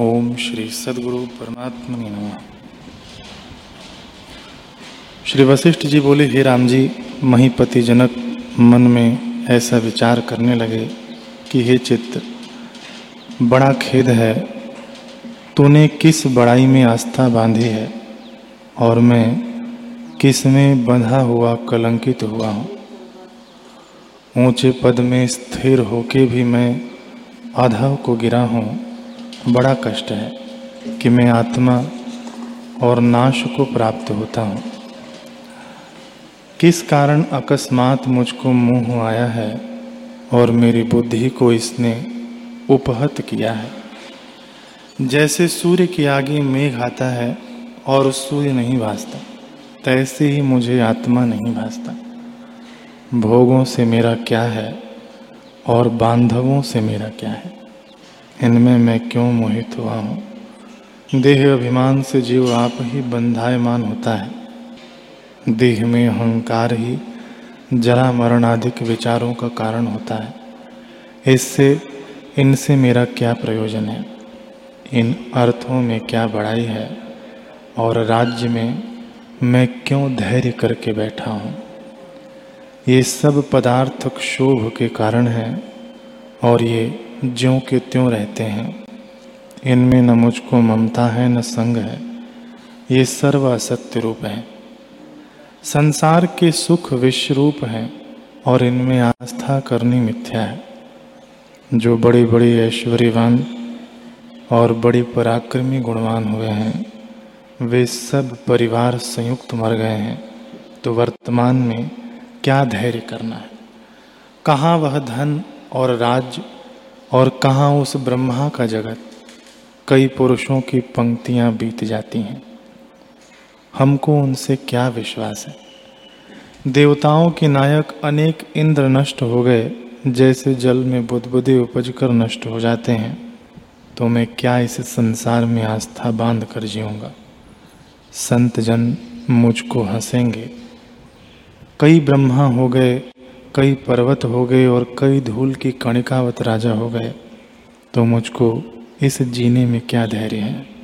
ओम श्री सदगुरु परमात्मा श्री वशिष्ठ जी बोले, हे राम जी, महीपति जनक मन में ऐसा विचार करने लगे कि हे चित्त, बड़ा खेद है, तूने किस बड़ाई में आस्था बांधी है और मैं किसमें बंधा हुआ कलंकित हुआ हूँ। ऊँचे पद में स्थिर होके भी मैं आधा को गिरा हूँ बड़ा कष्ट है कि मैं आत्मा और नाश को प्राप्त होता हूँ। किस कारण अकस्मात मुझको मुँह आया है और मेरी बुद्धि को इसने उपहत किया है? जैसे सूर्य की आगे मेघ आता है और सूर्य नहीं भासता, तैसे ही मुझे आत्मा नहीं भासता। भोगों से मेरा क्या है और बांधवों से मेरा क्या है? इनमें मैं क्यों मोहित हुआ हूँ? देह अभिमान से जीव आप ही बंधायमान होता है। देह में अहंकार ही जरा मरण विचारों का कारण होता है। इससे, इनसे मेरा क्या प्रयोजन है? इन अर्थों में क्या बड़ाई है? और राज्य में मैं क्यों धैर्य करके बैठा हूँ? ये सब पदार्थ क्षोभ के कारण हैं, और ये ज्यों के त्यों रहते हैं। इनमें न मुझको ममता है, न संग है। ये सर्व असत्य रूप है। संसार के सुख विश्व रूप हैं और इनमें आस्था करनी मिथ्या है। जो बड़े बड़े ऐश्वर्यवान और बड़ी पराक्रमी गुणवान हुए हैं, वे सब परिवार संयुक्त मर गए हैं। तो वर्तमान में क्या धैर्य करना है? कहाँ वह धन और राज्य और कहाँ उस ब्रह्मा का जगत? कई पुरुषों की पंक्तियाँ बीत जाती हैं। हमको उनसे क्या विश्वास है? देवताओं के नायक अनेक इंद्र नष्ट हो गए, जैसे जल में बुदबुदे उपज कर नष्ट हो जाते हैं। तो मैं क्या इस संसार में आस्था बाँध कर जीऊँगा? संत जन मुझको हंसेंगे। कई ब्रह्मा हो गए कई पर्वत हो गए और कई धूल की कणिकावत राजा हो गए। तो मुझको इस जीने में क्या धैर्य है?